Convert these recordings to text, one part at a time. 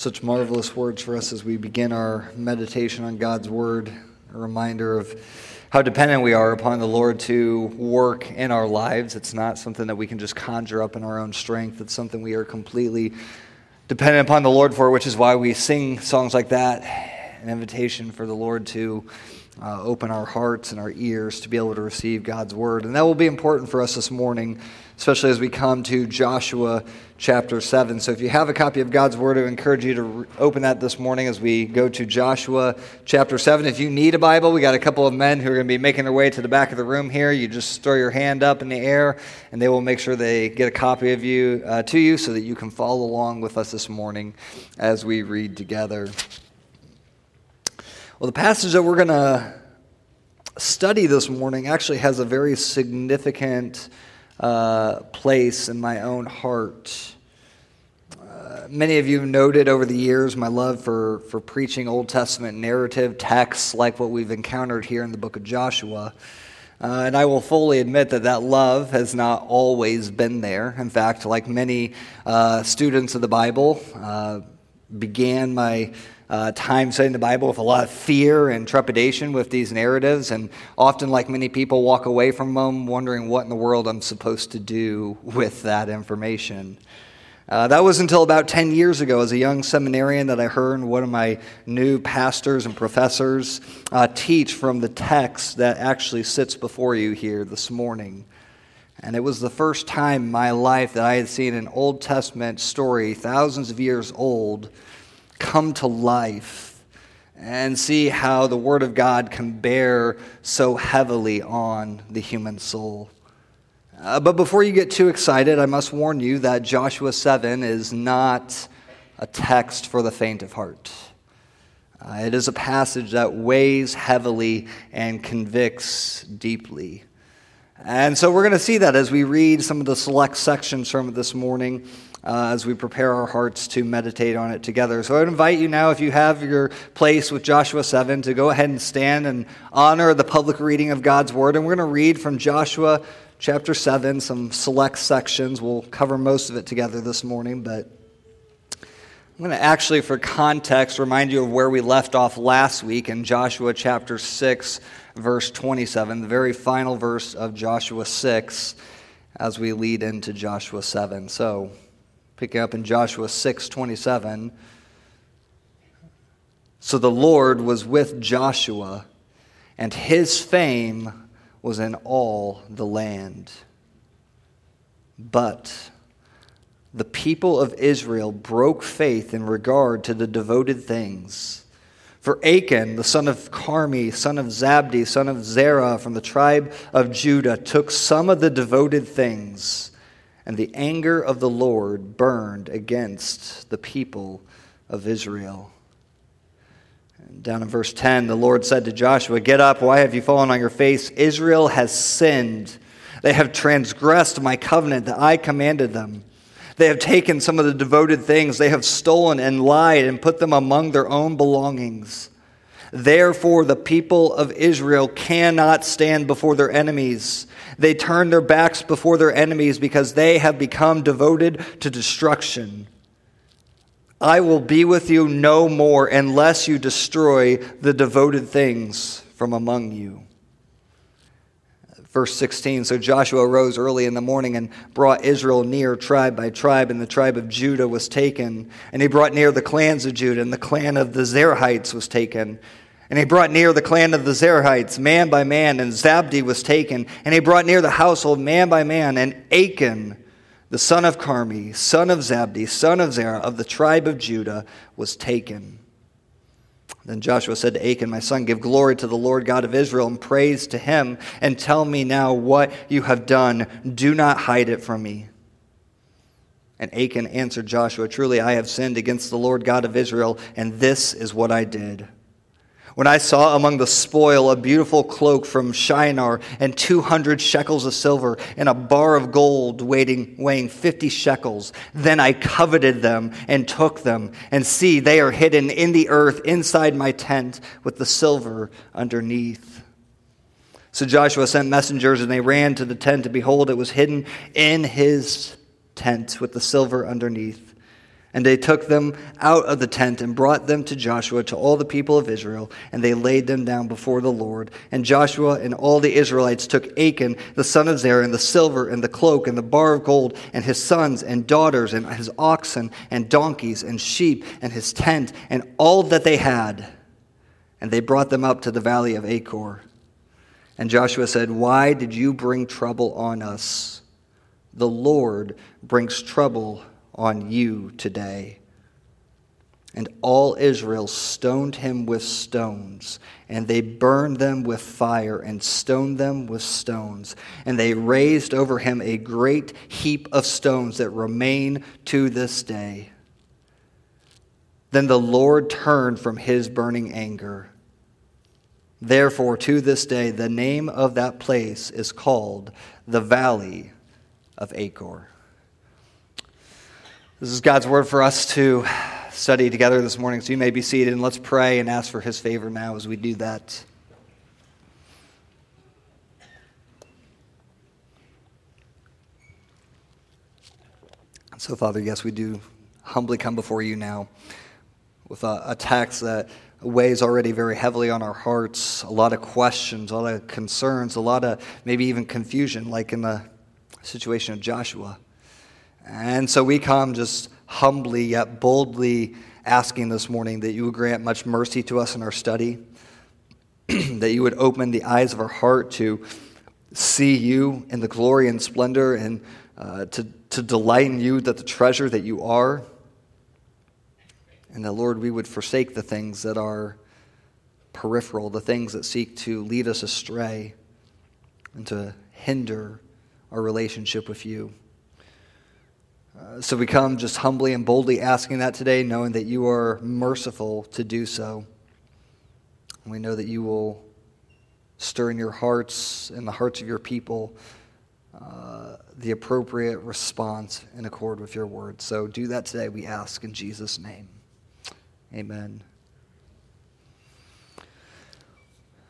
Such marvelous words for us as we begin our meditation on God's Word, a reminder of how dependent we are upon the Lord to work in our lives. It's not something that we can just conjure up in our own strength, it's something we are completely dependent upon the Lord for, which is why we sing songs like that an invitation for the Lord to uh, open our hearts and our ears to be able to receive God's Word. And that will be important for us this morning especially as we come to Joshua chapter 7. So if you have a copy of God's Word, I encourage you to re- open that this morning as we go to Joshua chapter 7. If you need a Bible, we got a couple of men who are going to be making their way to the back of the room here. You just throw your hand up in the air, and they will make sure they get a copy of you uh, to you so that you can follow along with us this morning as we read together. Well, the passage that we're going to study this morning actually has a very significant uh, place in my own heart. Uh, many of you have noted over the years my love for, for preaching Old Testament narrative texts like what we've encountered here in the book of Joshua. Uh, and I will fully admit that that love has not always been there. In fact, like many uh, students of the Bible, uh, began my uh, time studying the Bible with a lot of fear and trepidation with these narratives, and often, like many people, walk away from them wondering what in the world I'm supposed to do with that information. Uh, that was until about 10 years ago, as a young seminarian, that I heard one of my new pastors and professors uh, teach from the text that actually sits before you here this morning. And it was the first time in my life that I had seen an Old Testament story, thousands of years old, come to life and see how the Word of God can bear so heavily on the human soul. Uh, but before you get too excited, I must warn you that Joshua 7 is not a text for the faint of heart. Uh, it is a passage that weighs heavily and convicts deeply. And so we're going to see that as we read some of the select sections from it this morning uh, as we prepare our hearts to meditate on it together. So I would invite you now, if you have your place with Joshua 7, to go ahead and stand and honor the public reading of God's Word. And we're going to read from Joshua chapter 7, some select sections. We'll cover most of it together this morning, but I'm going to actually, for context, remind you of where we left off last week in Joshua chapter 6, verse 27, the very final verse of Joshua 6, as we lead into Joshua 7. So, Picking up in Joshua 6 27. So the Lord was with Joshua, and his fame was in all the land. But the people of Israel broke faith in regard to the devoted things. For Achan, the son of Carmi, son of Zabdi, son of Zerah, from the tribe of Judah, took some of the devoted things and the anger of the Lord burned against the people of Israel. Down in verse 10, the Lord said to Joshua, Get up, why have you fallen on your face? Israel has sinned. They have transgressed my covenant that I commanded them. They have taken some of the devoted things, they have stolen and lied and put them among their own belongings. Therefore, the people of Israel cannot stand before their enemies they turn their backs before their enemies because they have become devoted to destruction. I will be with you no more unless you destroy the devoted things from among you. Verse 16 So Joshua rose early in the morning and brought Israel near tribe by tribe, and the tribe of Judah was taken. And he brought near the clans of Judah, and the clan of the Zerahites was taken. And he brought near the clan of the Zerahites, man by man, and Zabdi was taken. And he brought near the household, man by man, and Achan, the son of Carmi, son of Zabdi, son of Zerah, of the tribe of Judah, was taken. Then Joshua said to Achan, My son, give glory to the Lord God of Israel and praise to him, and tell me now what you have done. Do not hide it from me. And Achan answered Joshua, Truly I have sinned against the Lord God of Israel, and this is what I did. When I saw among the spoil a beautiful cloak from Shinar and 200 shekels of silver and a bar of gold weighing, weighing 50 shekels, then I coveted them and took them. And see, they are hidden in the earth inside my tent with the silver underneath. So Joshua sent messengers and they ran to the tent, and behold, it was hidden in his tent with the silver underneath. And they took them out of the tent and brought them to Joshua, to all the people of Israel, and they laid them down before the Lord. And Joshua and all the Israelites took Achan, the son of Zerah, and the silver, and the cloak, and the bar of gold, and his sons and daughters, and his oxen, and donkeys, and sheep, and his tent, and all that they had. And they brought them up to the valley of Achor. And Joshua said, Why did you bring trouble on us? The Lord brings trouble on you today. And all Israel stoned him with stones, and they burned them with fire, and stoned them with stones. And they raised over him a great heap of stones that remain to this day. Then the Lord turned from his burning anger. Therefore, to this day, the name of that place is called the Valley of Achor. This is God's word for us to study together this morning. So you may be seated and let's pray and ask for his favor now as we do that. So, Father, yes, we do humbly come before you now with a, a text that weighs already very heavily on our hearts, a lot of questions, a lot of concerns, a lot of maybe even confusion, like in the situation of Joshua. And so we come just humbly yet boldly asking this morning that you would grant much mercy to us in our study, that you would open the eyes of our heart to see you in the glory and splendor and uh, to, to delight in you, that the treasure that you are. And that, Lord, we would forsake the things that are peripheral, the things that seek to lead us astray and to hinder our relationship with you. Uh, so we come just humbly and boldly asking that today, knowing that you are merciful to do so. We know that you will stir in your hearts and the hearts of your people uh, the appropriate response in accord with your word. So do that today, we ask in Jesus' name. Amen.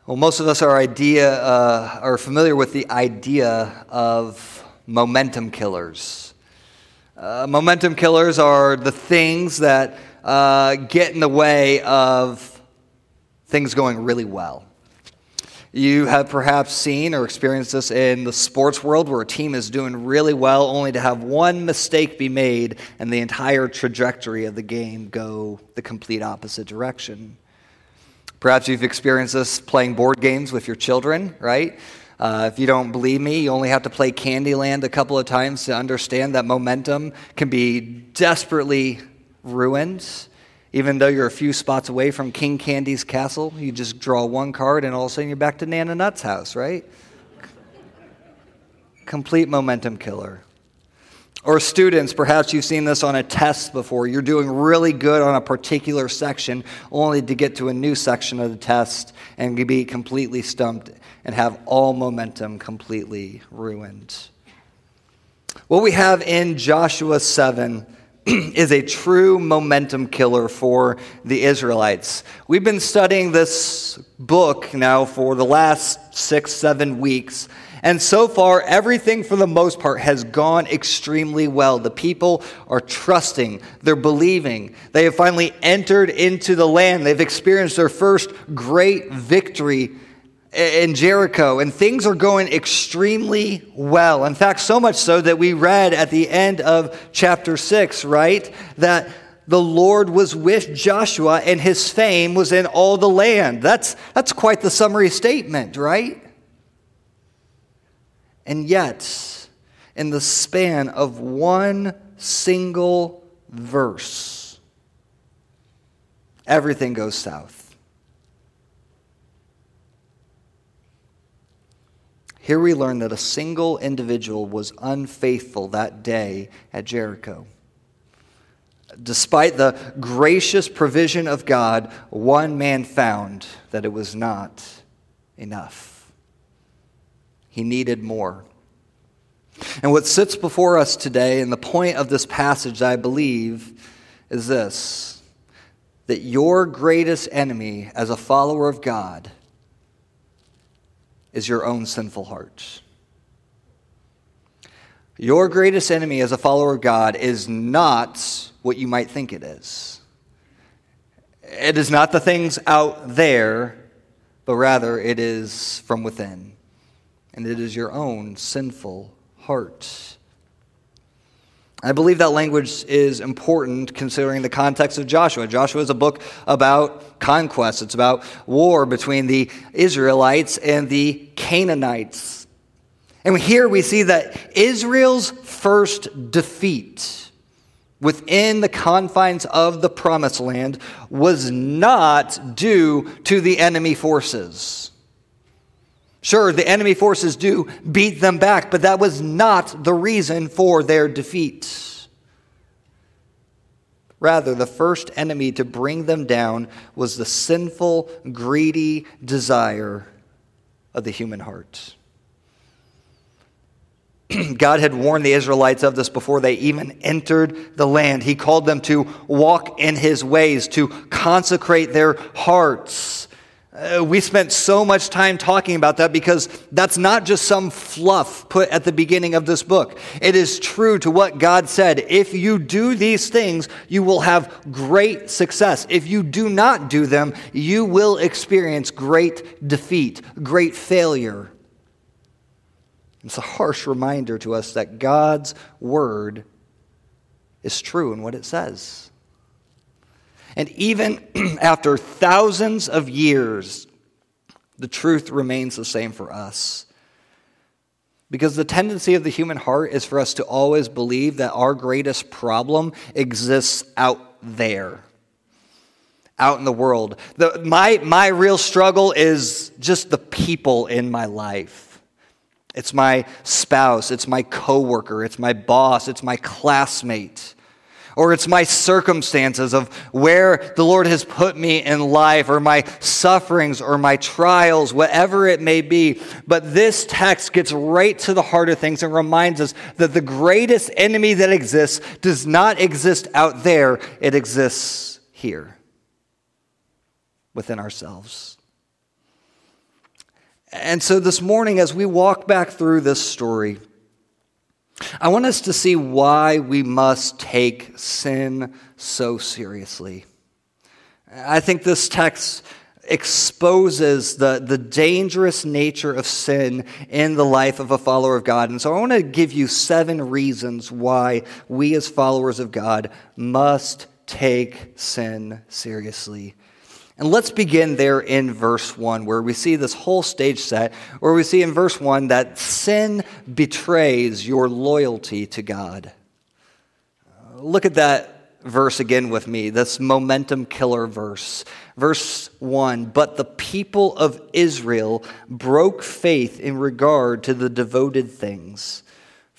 Well, most of us are idea uh, are familiar with the idea of momentum killers. Uh, momentum killers are the things that uh, get in the way of things going really well. You have perhaps seen or experienced this in the sports world where a team is doing really well only to have one mistake be made and the entire trajectory of the game go the complete opposite direction. Perhaps you've experienced this playing board games with your children, right? Uh, if you don't believe me, you only have to play Candyland a couple of times to understand that momentum can be desperately ruined. Even though you're a few spots away from King Candy's castle, you just draw one card and all of a sudden you're back to Nana Nut's house, right? Complete momentum killer. Or students, perhaps you've seen this on a test before. You're doing really good on a particular section, only to get to a new section of the test and be completely stumped and have all momentum completely ruined. What we have in Joshua 7 is a true momentum killer for the Israelites. We've been studying this book now for the last six, seven weeks. And so far, everything for the most part has gone extremely well. The people are trusting, they're believing. They have finally entered into the land. They've experienced their first great victory in Jericho, and things are going extremely well. In fact, so much so that we read at the end of chapter 6, right, that the Lord was with Joshua and his fame was in all the land. That's, that's quite the summary statement, right? And yet, in the span of one single verse, everything goes south. Here we learn that a single individual was unfaithful that day at Jericho. Despite the gracious provision of God, one man found that it was not enough. He needed more. And what sits before us today, and the point of this passage, I believe, is this that your greatest enemy as a follower of God is your own sinful heart. Your greatest enemy as a follower of God is not what you might think it is. It is not the things out there, but rather it is from within. And it is your own sinful heart. I believe that language is important considering the context of Joshua. Joshua is a book about conquest, it's about war between the Israelites and the Canaanites. And here we see that Israel's first defeat within the confines of the promised land was not due to the enemy forces. Sure, the enemy forces do beat them back, but that was not the reason for their defeat. Rather, the first enemy to bring them down was the sinful, greedy desire of the human heart. God had warned the Israelites of this before they even entered the land. He called them to walk in his ways, to consecrate their hearts uh, we spent so much time talking about that because that's not just some fluff put at the beginning of this book. It is true to what God said. If you do these things, you will have great success. If you do not do them, you will experience great defeat, great failure. It's a harsh reminder to us that God's word is true in what it says. And even after thousands of years, the truth remains the same for us. Because the tendency of the human heart is for us to always believe that our greatest problem exists out there, out in the world. The, my, my real struggle is just the people in my life. It's my spouse, it's my coworker, it's my boss, it's my classmate or it's my circumstances of where the Lord has put me in life, or my sufferings, or my trials, whatever it may be. But this text gets right to the heart of things and reminds us that the greatest enemy that exists does not exist out there, it exists here within ourselves. And so this morning, as we walk back through this story, I want us to see why we must take sin so seriously. I think this text exposes the, the dangerous nature of sin in the life of a follower of God. And so I want to give you seven reasons why we, as followers of God, must take sin seriously. And let's begin there in verse 1, where we see this whole stage set, where we see in verse 1 that sin betrays your loyalty to God. Look at that verse again with me, this momentum killer verse. Verse 1 But the people of Israel broke faith in regard to the devoted things.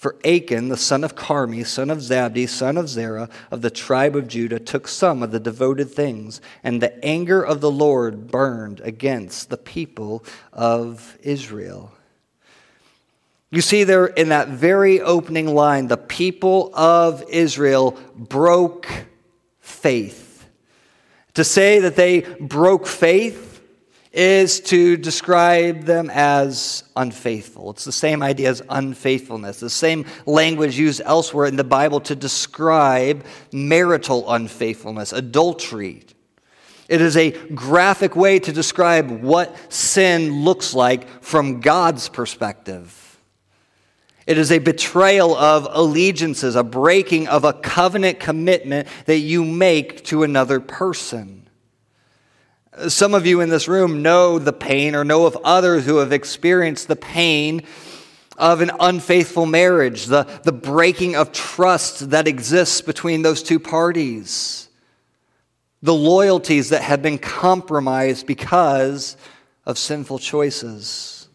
For Achan, the son of Carmi, son of Zabdi, son of Zerah, of the tribe of Judah, took some of the devoted things, and the anger of the Lord burned against the people of Israel. You see there in that very opening line, the people of Israel broke faith. To say that they broke faith is to describe them as unfaithful. It's the same idea as unfaithfulness, the same language used elsewhere in the Bible to describe marital unfaithfulness, adultery. It is a graphic way to describe what sin looks like from God's perspective. It is a betrayal of allegiances, a breaking of a covenant commitment that you make to another person. Some of you in this room know the pain or know of others who have experienced the pain of an unfaithful marriage, the, the breaking of trust that exists between those two parties, the loyalties that have been compromised because of sinful choices.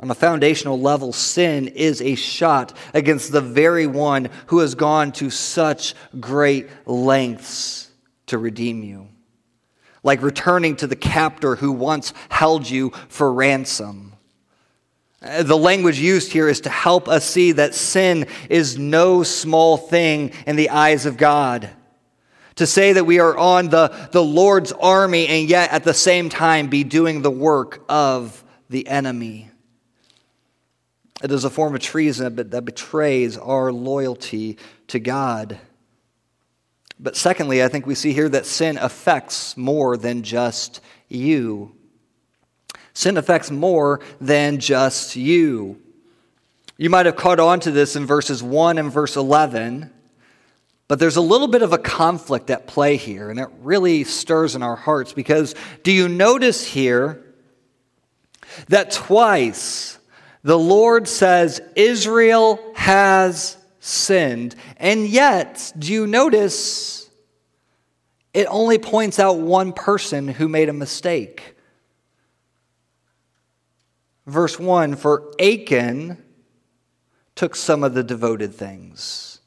On a foundational level, sin is a shot against the very one who has gone to such great lengths to redeem you like returning to the captor who once held you for ransom. Uh, the language used here is to help us see that sin is no small thing in the eyes of God. To say that we are on the, the Lord's army and yet at the same time be doing the work of the enemy. It is a form of treason that betrays our loyalty to God. But secondly, I think we see here that sin affects more than just you. Sin affects more than just you. You might have caught on to this in verses 1 and verse 11, but there's a little bit of a conflict at play here, and it really stirs in our hearts because do you notice here that twice the Lord says, Israel has sinned. And yet, do you notice it only points out one person who made a mistake? Verse 1 For Achan took some of the devoted things.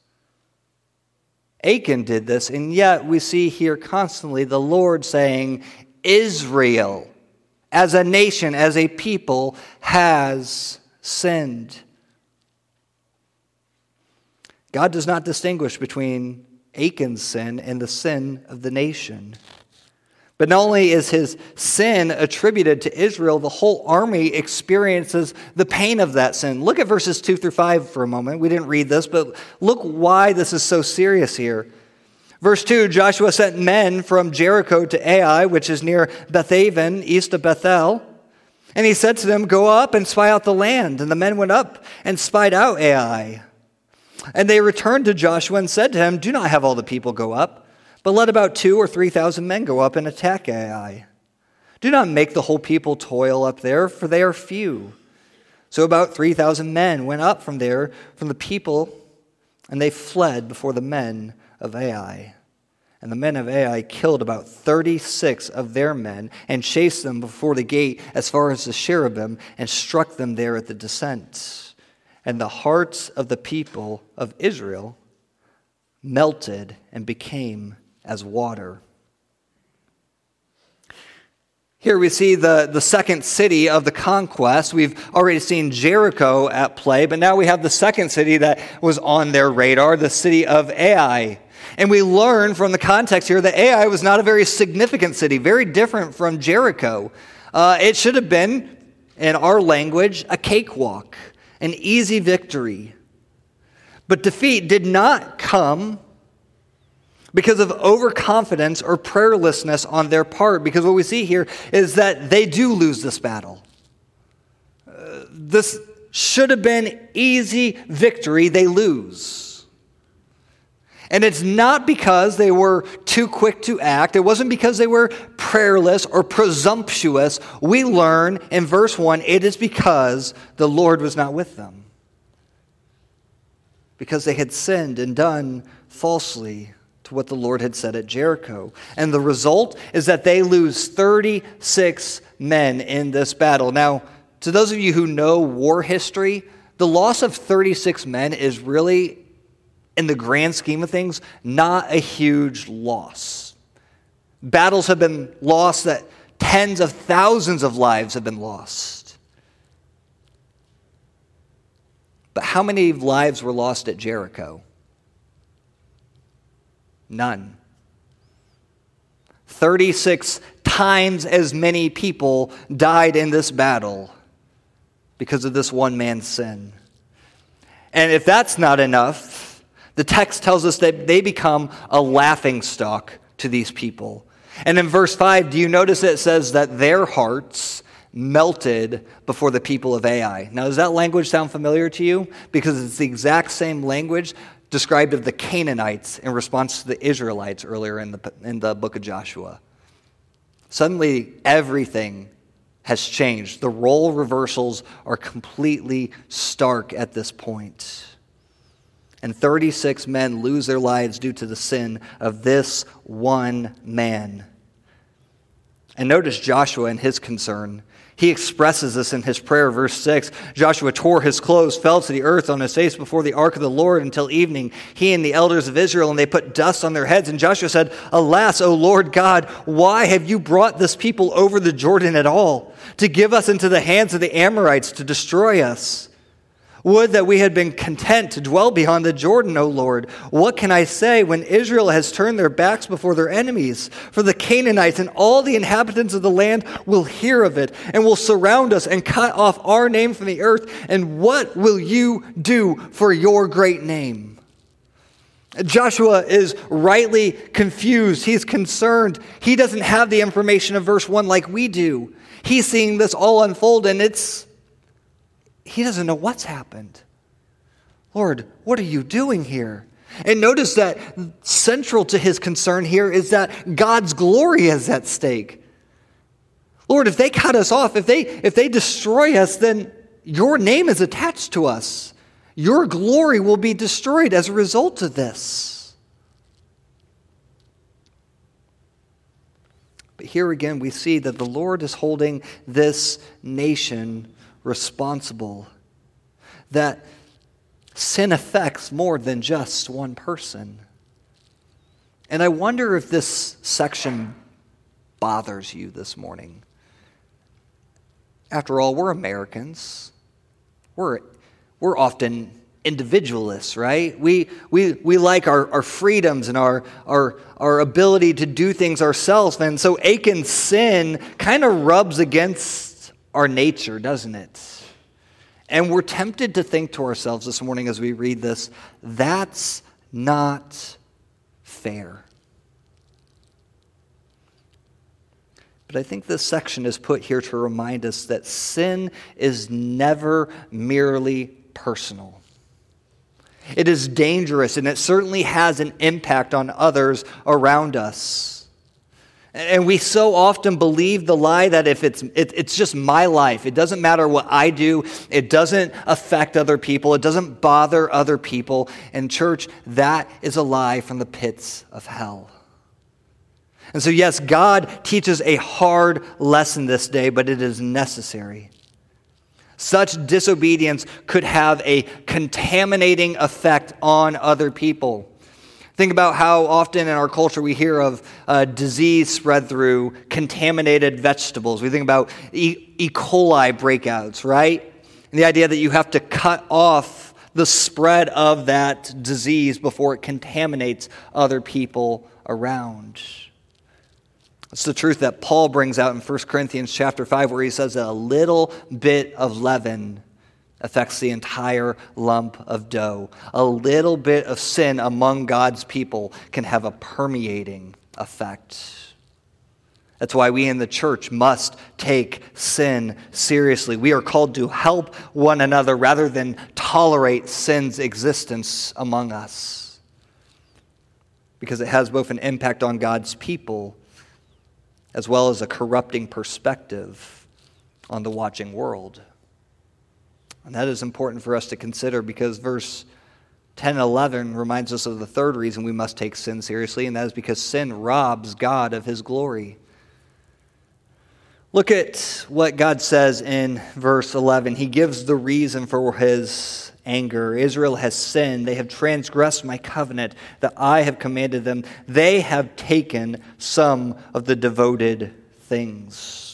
Achan did this, and yet we see here constantly the Lord saying, Israel, as a nation, as a people, has sinned. God does not distinguish between Achan's sin and the sin of the nation. But not only is his sin attributed to Israel, the whole army experiences the pain of that sin. Look at verses 2 through 5 for a moment. We didn't read this, but look why this is so serious here. Verse 2 Joshua sent men from Jericho to Ai, which is near Bethaven, east of Bethel. And he said to them, Go up and spy out the land. And the men went up and spied out Ai. And they returned to Joshua and said to him, Do not have all the people go up, but let about two or three thousand men go up and attack Ai. Do not make the whole people toil up there, for they are few. So about 3,000 men went up from there, from the people, and they fled before the men of Ai. And the men of Ai killed about 36 of their men and chased them before the gate as far as the Shebarim and struck them there at the descent. And the hearts of the people of Israel melted and became as water. Here we see the, the second city of the conquest. We've already seen Jericho at play, but now we have the second city that was on their radar, the city of Ai. And we learn from the context here that Ai was not a very significant city, very different from Jericho. Uh, it should have been, in our language, a cakewalk, an easy victory. But defeat did not come because of overconfidence or prayerlessness on their part, because what we see here is that they do lose this battle. Uh, this should have been easy victory, they lose. And it's not because they were too quick to act. It wasn't because they were prayerless or presumptuous. We learn in verse 1 it is because the Lord was not with them. Because they had sinned and done falsely to what the Lord had said at Jericho. And the result is that they lose 36 men in this battle. Now, to those of you who know war history, the loss of 36 men is really in the grand scheme of things, not a huge loss. Battles have been lost that tens of thousands of lives have been lost. But how many lives were lost at Jericho? None. 36 times as many people died in this battle because of this one man's sin. And if that's not enough, the text tells us that they become a laughing stock to these people. And in verse 5, do you notice it says that their hearts melted before the people of Ai? Now, does that language sound familiar to you? Because it's the exact same language described of the Canaanites in response to the Israelites earlier in the, in the book of Joshua. Suddenly, everything has changed. The role reversals are completely stark at this point and 36 men lose their lives due to the sin of this one man. And notice Joshua and his concern. He expresses this in his prayer, verse 6. Joshua tore his clothes, fell to the earth on his face before the ark of the Lord until evening, he and the elders of Israel, and they put dust on their heads. And Joshua said, Alas, O Lord God, why have you brought this people over the Jordan at all, to give us into the hands of the Amorites to destroy us? Would that we had been content to dwell beyond the Jordan, O Lord. What can I say when Israel has turned their backs before their enemies? For the Canaanites and all the inhabitants of the land will hear of it and will surround us and cut off our name from the earth. And what will you do for your great name? Joshua is rightly confused. He's concerned. He doesn't have the information of verse 1 like we do. He's seeing this all unfold, and it's he doesn't know what's happened. Lord, what are you doing here? And notice that central to his concern here is that God's glory is at stake. Lord, if they cut us off, if they if they destroy us, then your name is attached to us. Your glory will be destroyed as a result of this. But here again, we see that the Lord is holding this nation responsible. That sin affects more than just one person. And I wonder if this section bothers you this morning. After all, we're Americans. We're, we're often individualists, right? We, we, we like our, our freedoms and our, our, our ability to do things ourselves. And so Achan's sin kind of rubs against our nature, doesn't it? And we're tempted to think to ourselves this morning as we read this that's not fair. But I think this section is put here to remind us that sin is never merely personal. It is dangerous and it certainly has an impact on others around us. And we so often believe the lie that if it's, it, it's just my life, it doesn't matter what I do, it doesn't affect other people, it doesn't bother other people. And, church, that is a lie from the pits of hell. And so, yes, God teaches a hard lesson this day, but it is necessary. Such disobedience could have a contaminating effect on other people. Think about how often in our culture we hear of uh, disease spread through contaminated vegetables. We think about E. e. coli breakouts, right? And the idea that you have to cut off the spread of that disease before it contaminates other people around. It's the truth that Paul brings out in 1 Corinthians chapter 5 where he says that a little bit of leaven affects the entire lump of dough. A little bit of sin among God's people can have a permeating effect. That's why we in the church must take sin seriously. We are called to help one another rather than tolerate sin's existence among us. Because it has both an impact on God's people as well as a corrupting perspective on the watching world. And that is important for us to consider because verse 10 and 11 reminds us of the third reason we must take sin seriously, and that is because sin robs God of his glory. Look at what God says in verse 11. He gives the reason for his anger. Israel has sinned. They have transgressed my covenant that I have commanded them. They have taken some of the devoted things.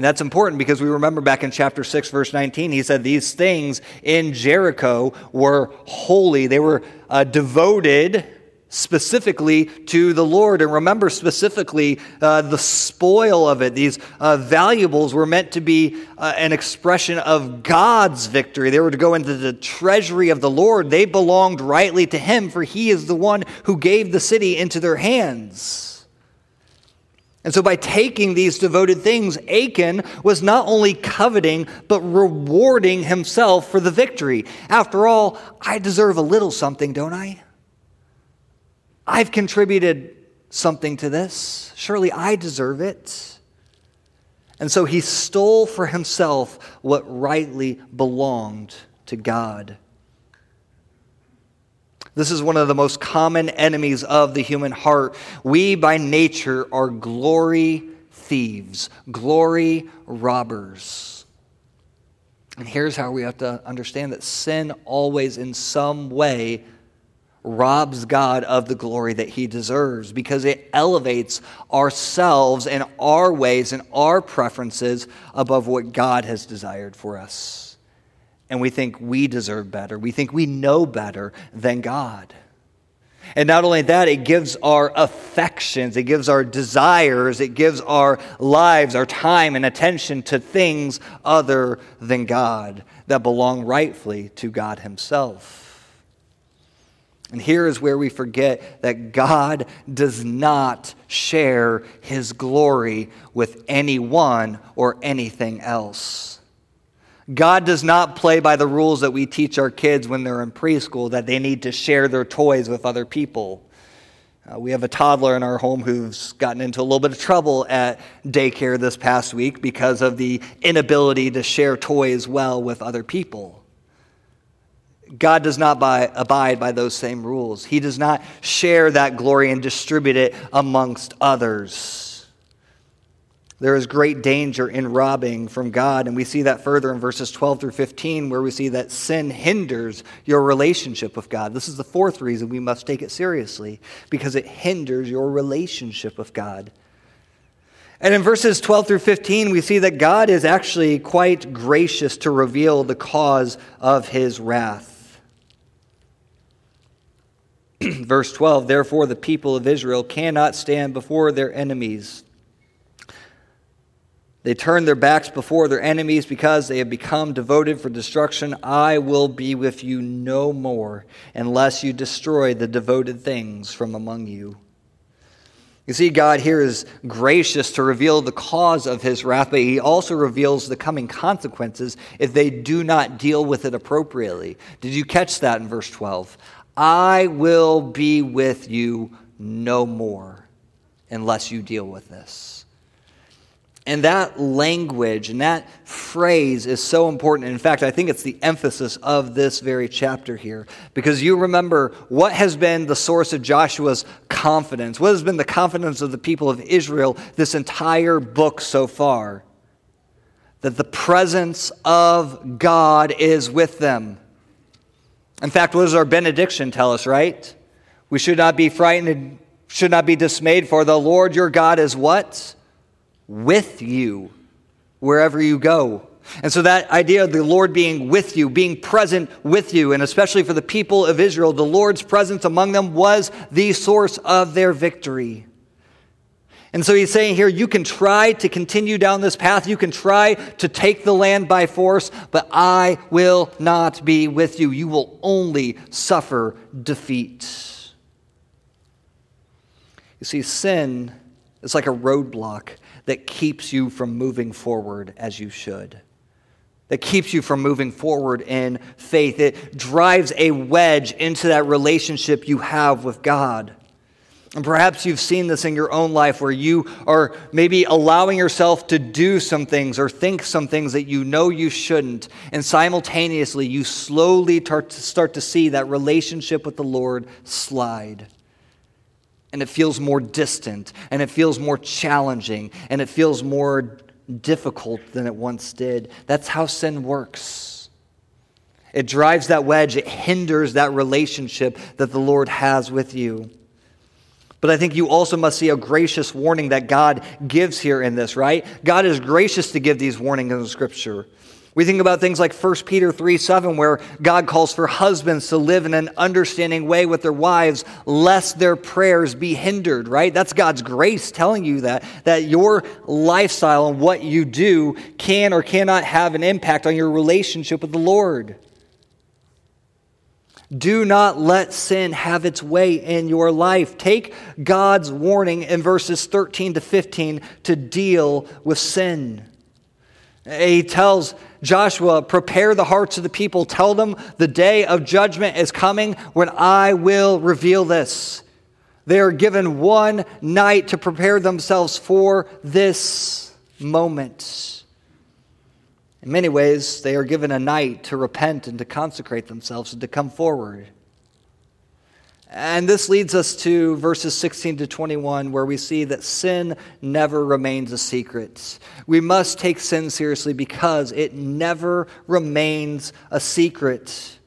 And that's important because we remember back in chapter 6, verse 19, he said these things in Jericho were holy. They were uh, devoted specifically to the Lord. And remember specifically uh, the spoil of it. These uh, valuables were meant to be uh, an expression of God's victory. They were to go into the treasury of the Lord. They belonged rightly to Him, for He is the one who gave the city into their hands. And so, by taking these devoted things, Achan was not only coveting, but rewarding himself for the victory. After all, I deserve a little something, don't I? I've contributed something to this. Surely I deserve it. And so he stole for himself what rightly belonged to God. This is one of the most common enemies of the human heart. We, by nature, are glory thieves, glory robbers. And here's how we have to understand that sin always, in some way, robs God of the glory that he deserves because it elevates ourselves and our ways and our preferences above what God has desired for us. And we think we deserve better. We think we know better than God. And not only that, it gives our affections, it gives our desires, it gives our lives, our time and attention to things other than God that belong rightfully to God Himself. And here is where we forget that God does not share His glory with anyone or anything else. God does not play by the rules that we teach our kids when they're in preschool that they need to share their toys with other people. Uh, we have a toddler in our home who's gotten into a little bit of trouble at daycare this past week because of the inability to share toys well with other people. God does not by, abide by those same rules. He does not share that glory and distribute it amongst others. There is great danger in robbing from God. And we see that further in verses 12 through 15, where we see that sin hinders your relationship with God. This is the fourth reason we must take it seriously, because it hinders your relationship with God. And in verses 12 through 15, we see that God is actually quite gracious to reveal the cause of his wrath. Verse 12 Therefore, the people of Israel cannot stand before their enemies they turn their backs before their enemies because they have become devoted for destruction. I will be with you no more unless you destroy the devoted things from among you. You see, God here is gracious to reveal the cause of his wrath, but he also reveals the coming consequences if they do not deal with it appropriately. Did you catch that in verse 12? I will be with you no more unless you deal with this. And that language and that phrase is so important. In fact, I think it's the emphasis of this very chapter here. Because you remember what has been the source of Joshua's confidence? What has been the confidence of the people of Israel this entire book so far? That the presence of God is with them. In fact, what does our benediction tell us, right? We should not be frightened, should not be dismayed, for the Lord your God is what? With you wherever you go. And so, that idea of the Lord being with you, being present with you, and especially for the people of Israel, the Lord's presence among them was the source of their victory. And so he's saying here, you can try to continue down this path, you can try to take the land by force, but I will not be with you. You will only suffer defeat. You see, sin is like a roadblock that keeps you from moving forward as you should. That keeps you from moving forward in faith. It drives a wedge into that relationship you have with God. And perhaps you've seen this in your own life where you are maybe allowing yourself to do some things or think some things that you know you shouldn't. And simultaneously, you slowly start to see that relationship with the Lord slide and it feels more distant, and it feels more challenging, and it feels more difficult than it once did. That's how sin works. It drives that wedge, it hinders that relationship that the Lord has with you. But I think you also must see a gracious warning that God gives here in this, right? God is gracious to give these warnings in scripture. We think about things like 1 Peter 3 7, where God calls for husbands to live in an understanding way with their wives, lest their prayers be hindered, right? That's God's grace telling you that, that your lifestyle and what you do can or cannot have an impact on your relationship with the Lord. Do not let sin have its way in your life. Take God's warning in verses 13 to 15 to deal with sin. He tells Joshua, prepare the hearts of the people. Tell them the day of judgment is coming when I will reveal this. They are given one night to prepare themselves for this moment. In many ways, they are given a night to repent and to consecrate themselves and to come forward. And this leads us to verses 16 to 21, where we see that sin never remains a secret. We must take sin seriously because it never remains a secret.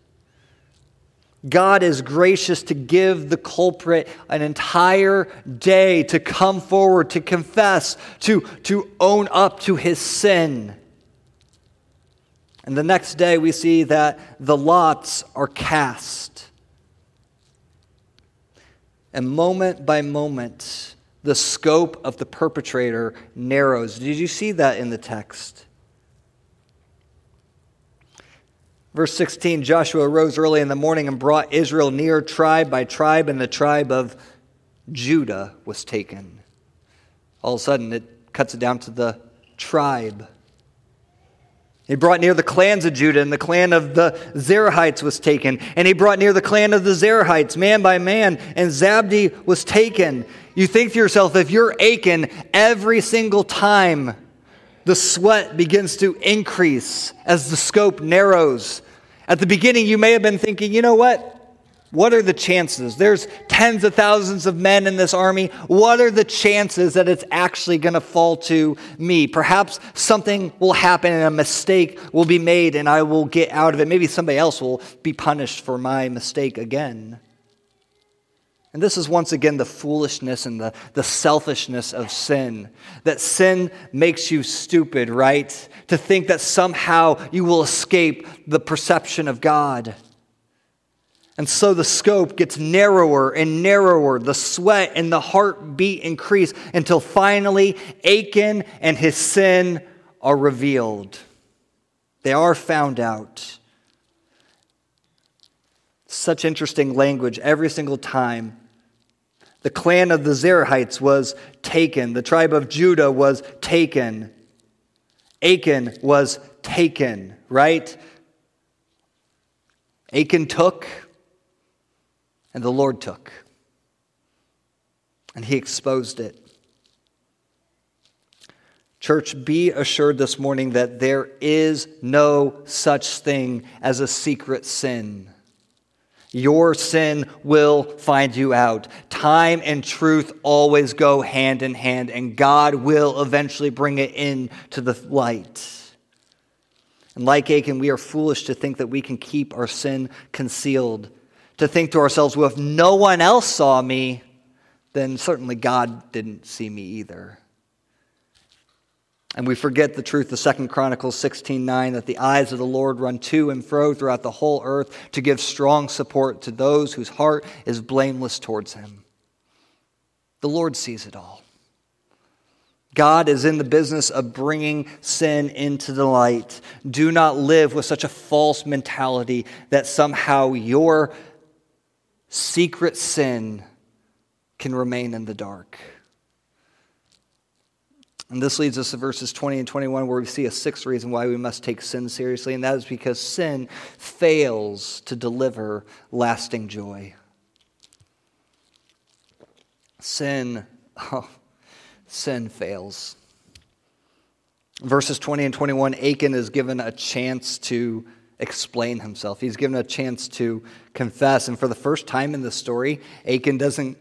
God is gracious to give the culprit an entire day to come forward, to confess, to, to own up to his sin. And the next day, we see that the lots are cast. And moment by moment, the scope of the perpetrator narrows. Did you see that in the text? Verse 16 Joshua rose early in the morning and brought Israel near tribe by tribe, and the tribe of Judah was taken. All of a sudden, it cuts it down to the tribe. He brought near the clans of Judah, and the clan of the Zerahites was taken. And he brought near the clan of the Zerahites, man by man, and Zabdi was taken. You think to yourself, if you're Achan, every single time the sweat begins to increase as the scope narrows. At the beginning, you may have been thinking, you know what? What are the chances? There's tens of thousands of men in this army. What are the chances that it's actually going to fall to me? Perhaps something will happen and a mistake will be made and I will get out of it. Maybe somebody else will be punished for my mistake again. And this is once again the foolishness and the, the selfishness of sin. That sin makes you stupid, right? To think that somehow you will escape the perception of God. And so the scope gets narrower and narrower. The sweat and the heartbeat increase until finally Achan and his sin are revealed. They are found out. Such interesting language every single time. The clan of the Zerahites was taken, the tribe of Judah was taken. Achan was taken, right? Achan took, and the Lord took. And he exposed it. Church, be assured this morning that there is no such thing as a secret sin. Your sin will find you out. Time and truth always go hand in hand, and God will eventually bring it into the light. And like Achan, we are foolish to think that we can keep our sin concealed to think to ourselves, well, if no one else saw me, then certainly God didn't see me either. And we forget the truth of Second Chronicles 16:9 that the eyes of the Lord run to and fro throughout the whole earth to give strong support to those whose heart is blameless towards him. The Lord sees it all. God is in the business of bringing sin into the light. Do not live with such a false mentality that somehow your secret sin can remain in the dark. And this leads us to verses 20 and 21, where we see a sixth reason why we must take sin seriously, and that is because sin fails to deliver lasting joy. Sin, oh, sin fails. Verses 20 and 21, Achan is given a chance to explain himself. He's given a chance to confess. And for the first time in the story, Achan doesn't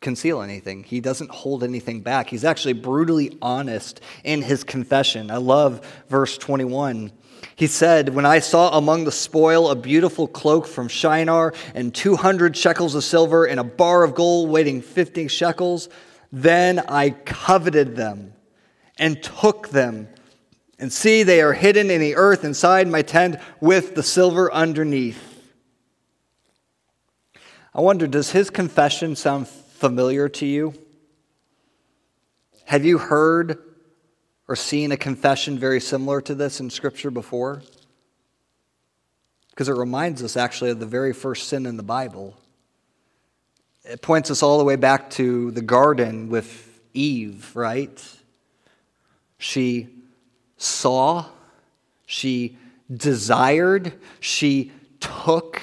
conceal anything. He doesn't hold anything back. He's actually brutally honest in his confession. I love verse 21. He said, When I saw among the spoil a beautiful cloak from Shinar and 200 shekels of silver and a bar of gold weighing 50 shekels, then I coveted them and took them and see, they are hidden in the earth inside my tent with the silver underneath. I wonder, does his confession sound familiar to you? Have you heard or seen a confession very similar to this in Scripture before? Because it reminds us actually of the very first sin in the Bible. It points us all the way back to the garden with Eve, right? She saw, she desired, she took,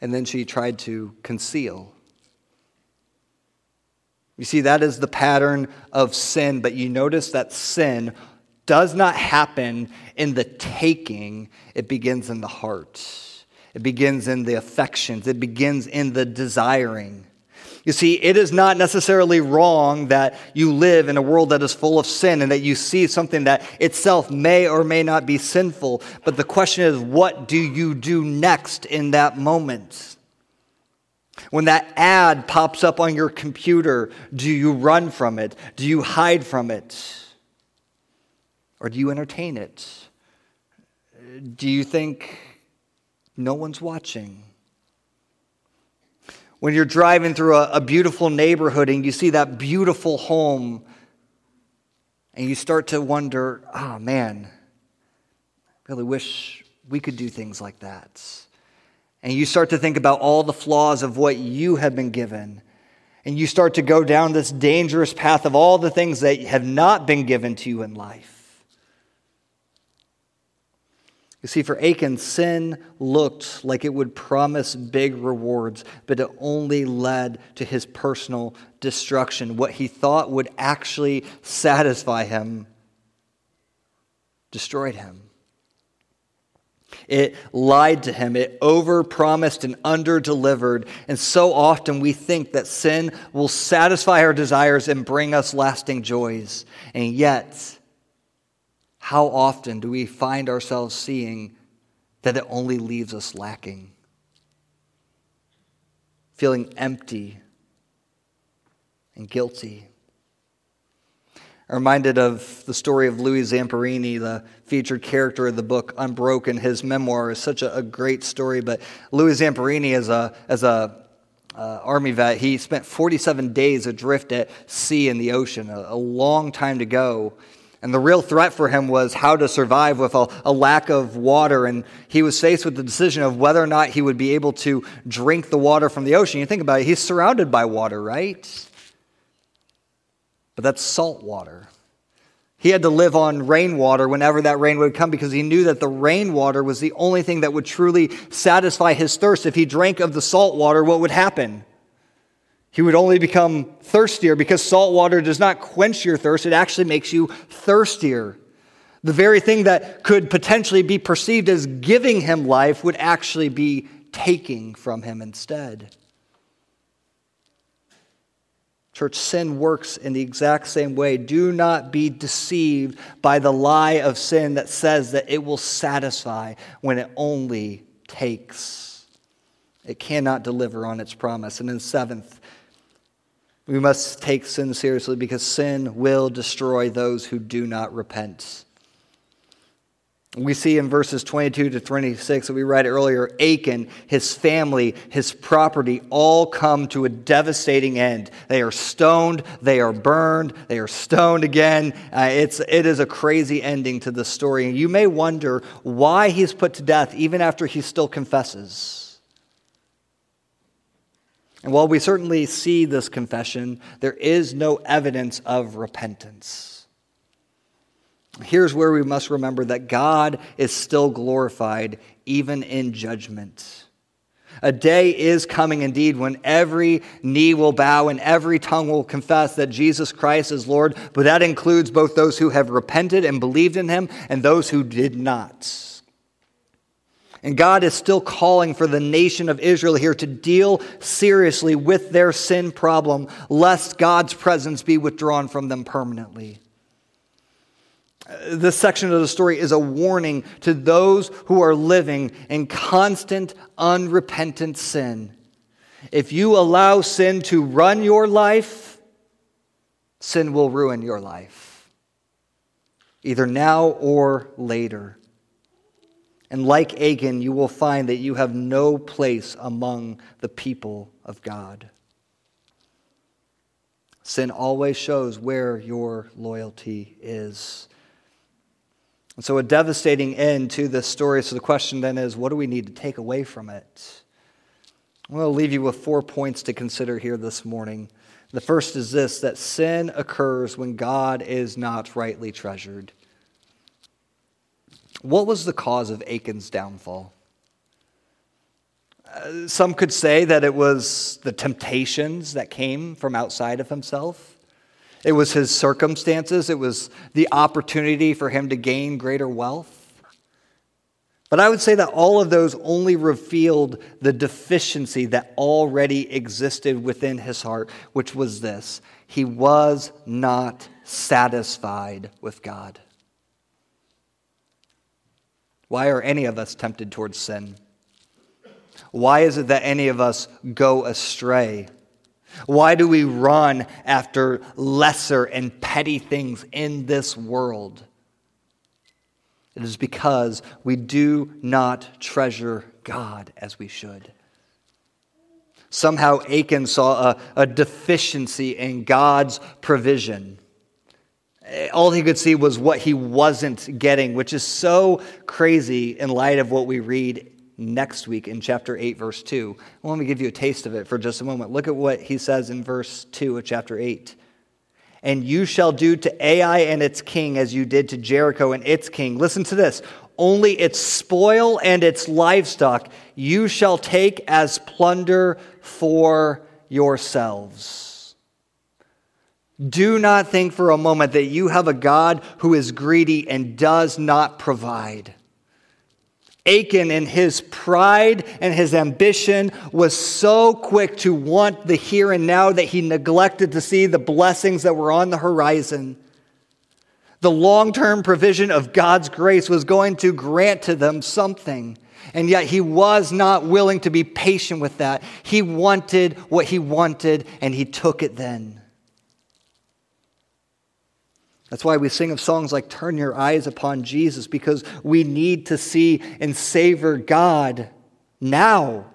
and then she tried to conceal. You see, that is the pattern of sin, but you notice that sin does not happen in the taking, it begins in the heart. It begins in the affections, it begins in the desiring. You see, it is not necessarily wrong that you live in a world that is full of sin and that you see something that itself may or may not be sinful. But the question is, what do you do next in that moment? When that ad pops up on your computer, do you run from it? Do you hide from it? Or do you entertain it? do you think no one's watching? When you're driving through a, a, beautiful neighborhood and you see that beautiful home, and you start to wonder, oh man, I really wish we could do things like that. And you start to think about all the flaws of what you have been given. And you start to go down this dangerous path of all the things that have not been given to you in life. You see, for Achan, sin looked like it would promise big rewards, but it only led to his personal destruction. What he thought would actually satisfy him destroyed him. It lied to him. It overpromised and underdelivered. And so often we think that sin will satisfy our desires and bring us lasting joys. And yet, how often do we find ourselves seeing that it only leaves us lacking? Feeling empty and guilty. I'm reminded of the story of Louis Zamperini, the featured character of the book Unbroken. His memoir is such a, a great story, but Louis Zamperini, as a, as a uh, army vet, he spent 47 days adrift at sea in the ocean, a, a long time to go. And the real threat for him was how to survive with a, a, lack of water. And he was faced with the decision of whether or not he would be able to drink the water from the ocean. You think about it, he's surrounded by water, right? But that's salt water. He had to live on rainwater whenever that rain would come because he knew that the rainwater was the only thing that would truly satisfy his thirst. If he drank of the salt water, what would happen? He would only become thirstier because salt water does not quench your thirst, it actually makes you thirstier. The very thing that could potentially be perceived as giving him life would actually be taking from him instead. Church, sin works in the exact same way. Do not be deceived by the lie of sin that says that it will satisfy when it only takes. It cannot deliver on its promise. And then, seventh, we must take sin seriously because sin will destroy those who do not repent. We see in verses 22 to 26 that we read earlier Achan, his family, his property all come to a devastating end. They are stoned, they are burned, they are stoned again. Uh, it's, it is a crazy ending to the story. And you may wonder why he's put to death even after he still confesses. And while we certainly see this confession, there is no evidence of repentance. Here's where we must remember that God is still glorified even in judgment. A day is coming indeed when every knee will bow and every tongue will confess that Jesus Christ is Lord, but that includes both those who have repented and believed in him and those who did not. And God is still calling for the nation of Israel here to deal seriously with their sin problem, lest God's presence be withdrawn from them permanently. Uh, this section of the story is a warning to those who are living in constant, unrepentant sin. If you allow sin to run your life, sin will ruin your life, either now or later. And like Achan, you will find that you have no place among the people of God. Sin always shows where your loyalty is. And so, a devastating end to this story. So, the question then is what do we need to take away from it? I'm going to leave you with four points to consider here this morning. The first is this that sin occurs when God is not rightly treasured. What was the cause of Achan's downfall? Uh, some could say that it was the temptations that came from outside of himself. It was his circumstances. It was the opportunity for him to gain greater wealth. But I would say that all of those only revealed the deficiency that already existed within his heart, which was this he was not satisfied with God. Why are any of us tempted towards sin? Why is it that any of us go astray? Why do we run after lesser and petty things in this world? It is because we do not treasure God as we should. Somehow Achan saw a, a deficiency in God's provision. Uh, all he could see was what he wasn't getting, which is so crazy in light of what we read next week in chapter 8, verse 2. Well, let me give you a taste of it for just a moment. Look at what he says in verse 2 of chapter 8. And you shall do to Ai and its king as you did to Jericho and its king. Listen to this. Only its spoil and its livestock you shall take as plunder for yourselves. Do not think for a moment that you have a God who is greedy and does not provide. Achan, in his pride and his ambition, was so quick to want the here and now that he neglected to see the blessings that were on the horizon. The long term provision of God's grace was going to grant to them something. And yet he was not willing to be patient with that. He wanted what he wanted, and he took it then. That's why we sing of songs like Turn Your Eyes Upon Jesus, because we need to see and savor God now,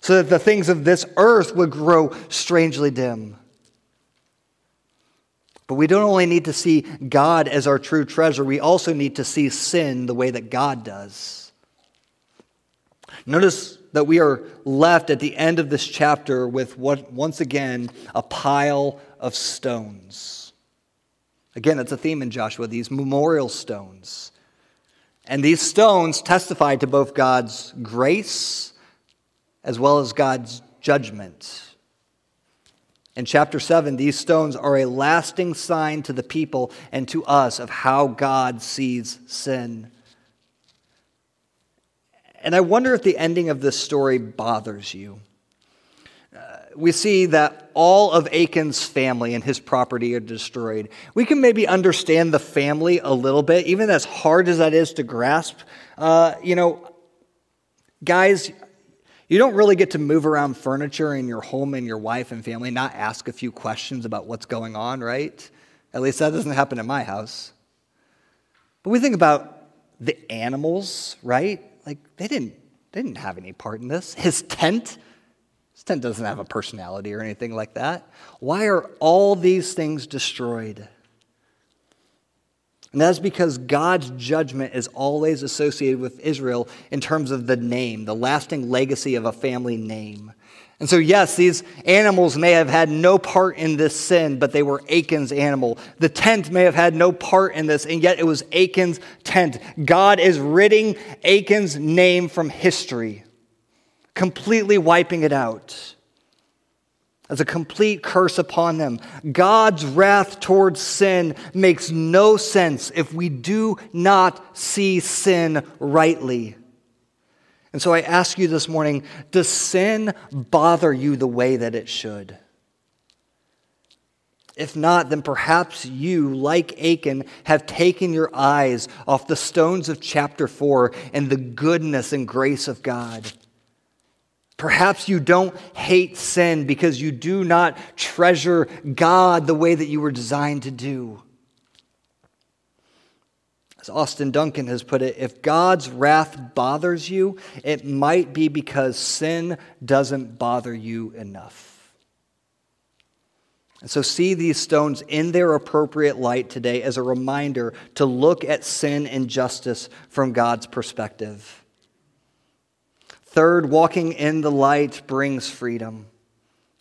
so that the things of this earth would grow strangely dim. But we don't only need to see God as our true treasure, we also need to see sin the way that God does. Notice that we are left at the end of this chapter with what, once again, a pile of stones. Again, that's a theme in Joshua, these memorial stones. And these stones testify to both God's grace as well as God's judgment. In chapter 7, these stones are a lasting sign to the people and to us of how God sees sin. And I wonder if the ending of this story bothers you we see that all of Achan's family and his property are destroyed. We can maybe understand the family a little bit, even as hard as that is to grasp. Uh, you know, guys, you don't really get to move around furniture in your home and your wife and family, not ask a few questions about what's going on, right? At least that doesn't happen in my house. But we think about the animals, right? Like they didn't, they didn't have any part in this. His tent this tent doesn't have a personality or anything like that. Why are all these things destroyed? And that's because God's judgment is always associated with Israel in terms of the name, the lasting legacy of a family name. And so, yes, these animals may have had no part in this sin, but they were Achan's animal. The tent may have had no part in this, and yet it was Achan's tent. God is ridding Achan's name from history completely wiping it out as a complete curse upon them. God's wrath towards sin makes no sense if we do not see sin rightly. And so I ask you this morning does sin bother you the way that it should? If not, then perhaps you, like Achan, have taken your eyes off the stones of chapter 4 and the goodness and grace of God. Perhaps you don't hate sin because you do not treasure God the way that you were designed to do. As Austin Duncan has put it, if God's wrath bothers you, it might be because sin doesn't bother you enough. And so, see these stones in their appropriate light today as a reminder to look at sin and justice from God's perspective. Third, walking in the light brings freedom.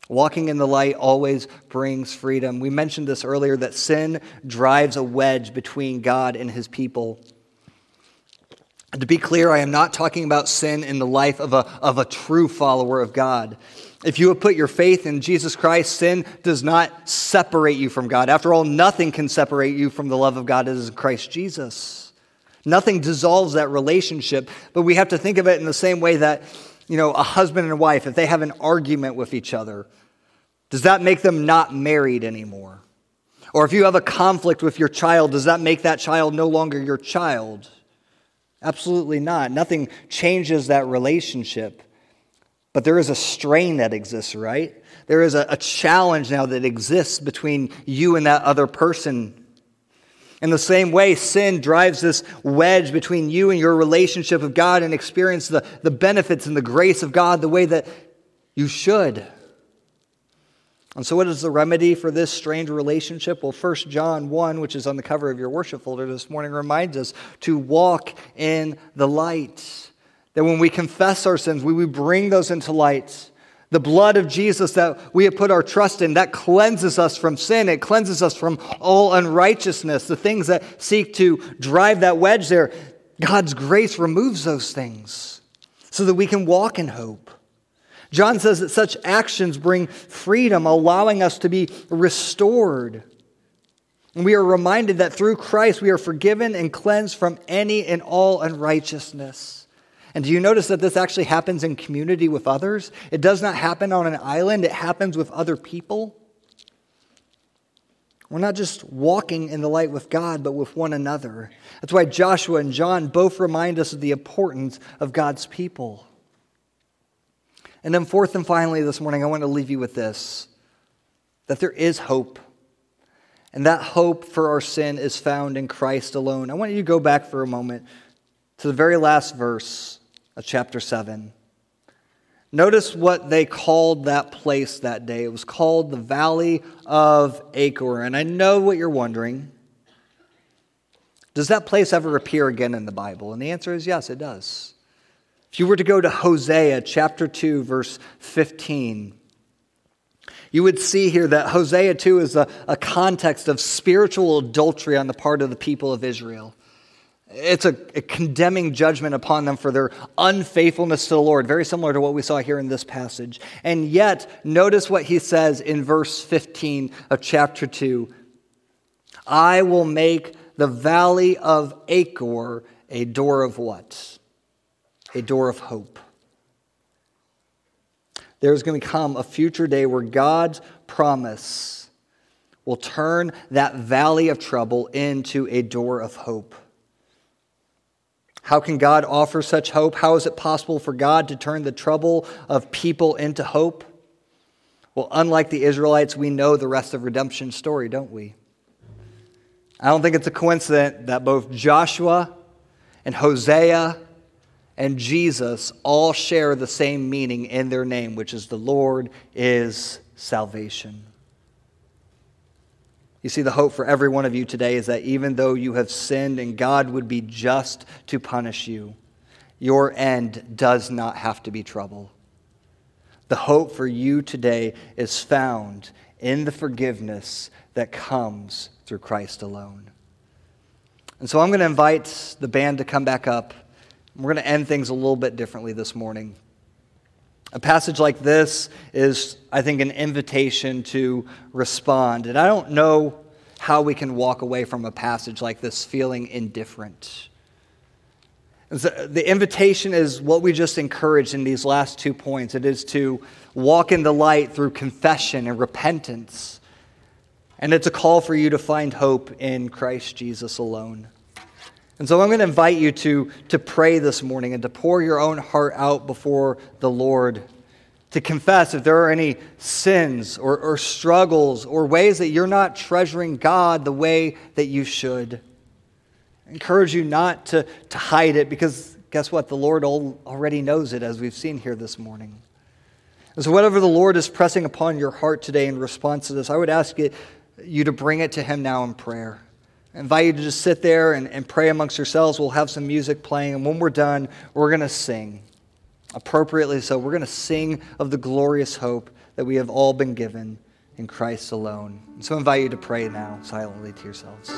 Walking in the light always brings freedom. We mentioned this earlier that sin drives a wedge between God and his people. To be clear, I am not talking about sin in the life of a, of a true follower of God. If you have put your faith in Jesus Christ, sin does not separate you from God. After all, nothing can separate you from the love of God is in Christ Jesus. Nothing dissolves that relationship, but we have to think of it in the same way that, you know, a husband and a wife, if they have an argument with each other, does that make them not married anymore? Or if you have a conflict with your child, does that make that child no longer your child? Absolutely not. Nothing changes that relationship. But there is a strain that exists, right? There is a, a challenge now that exists between you and that other person In the same way, sin drives this wedge between you and your relationship with God and experience the, the benefits and the grace of God the way that you should. And so, what is the remedy for this strange relationship? Well, 1 John 1, which is on the cover of your worship folder this morning, reminds us to walk in the light. That when we confess our sins, we, we bring those into light. The blood of Jesus that we have put our trust in, that cleanses us from sin. It cleanses us from all unrighteousness, the things that seek to drive that wedge there. God's grace removes those things so that we can walk in hope. John says that such actions bring freedom, allowing us to be restored. And we are reminded that through Christ we are forgiven and cleansed from any and all unrighteousness. And do you notice that this actually happens in community with others? It does not happen on an island, it happens with other people. We're not just walking in the light with God, but with one another. That's why Joshua and John both remind us of the importance of God's people. And then, fourth and finally, this morning, I want to leave you with this that there is hope. And that hope for our sin is found in Christ alone. I want you to go back for a moment to the very last verse of chapter 7. Notice what they called that place that day. It was called the Valley of Achor. And I know what you're wondering. Does that place ever appear again in the Bible? And the answer is yes, it does. If you were to go to Hosea chapter 2, verse 15, you would see here that Hosea 2 is a, a context of spiritual adultery on the part of the people of Israel. It's a, a, condemning judgment upon them for their unfaithfulness to the Lord, very similar to what we saw here in this passage. And yet, notice what he says in verse 15 of chapter 2 I will make the valley of Achor a door of what? a door of hope. There's going to come a future day where God's promise will turn that valley of trouble into a door of hope. How can God offer such hope? How is it possible for God to turn the trouble of people into hope? Well, unlike the Israelites, we know the rest of redemption's story, don't we? I don't think it's a coincidence that both Joshua and Hosea and Jesus all share the same meaning in their name, which is the Lord is salvation. You see, the hope for every one of you today is that even though you have sinned and God would be just to punish you, your end does not have to be trouble. The hope for you today is found in the forgiveness that comes through Christ alone. And so I'm going to invite the band to come back up. We're going to end things a little bit differently this morning. A passage like this is, I think, an invitation to respond. And I don't know how we can walk away from a passage like this feeling indifferent. The invitation is what we just encouraged in these last two points. It is to walk in the light through confession and repentance. And it's a call for you to find hope in Christ Jesus alone. And so I'm going to invite you to, to pray this morning and to pour your own heart out before the Lord. To confess if there are any sins or, or struggles or ways that you're not treasuring God the way that you should. I encourage you not to, to hide it because guess what? The Lord already knows it, as we've seen here this morning. And so, whatever the Lord is pressing upon your heart today in response to this, I would ask it, you to bring it to Him now in prayer. I invite you to just sit there and, and pray amongst yourselves. We'll have some music playing, and when we're done, we're going to sing. Appropriately so, we're going to sing of the glorious hope that we have all been given in Christ alone. So I invite you to pray now silently to yourselves.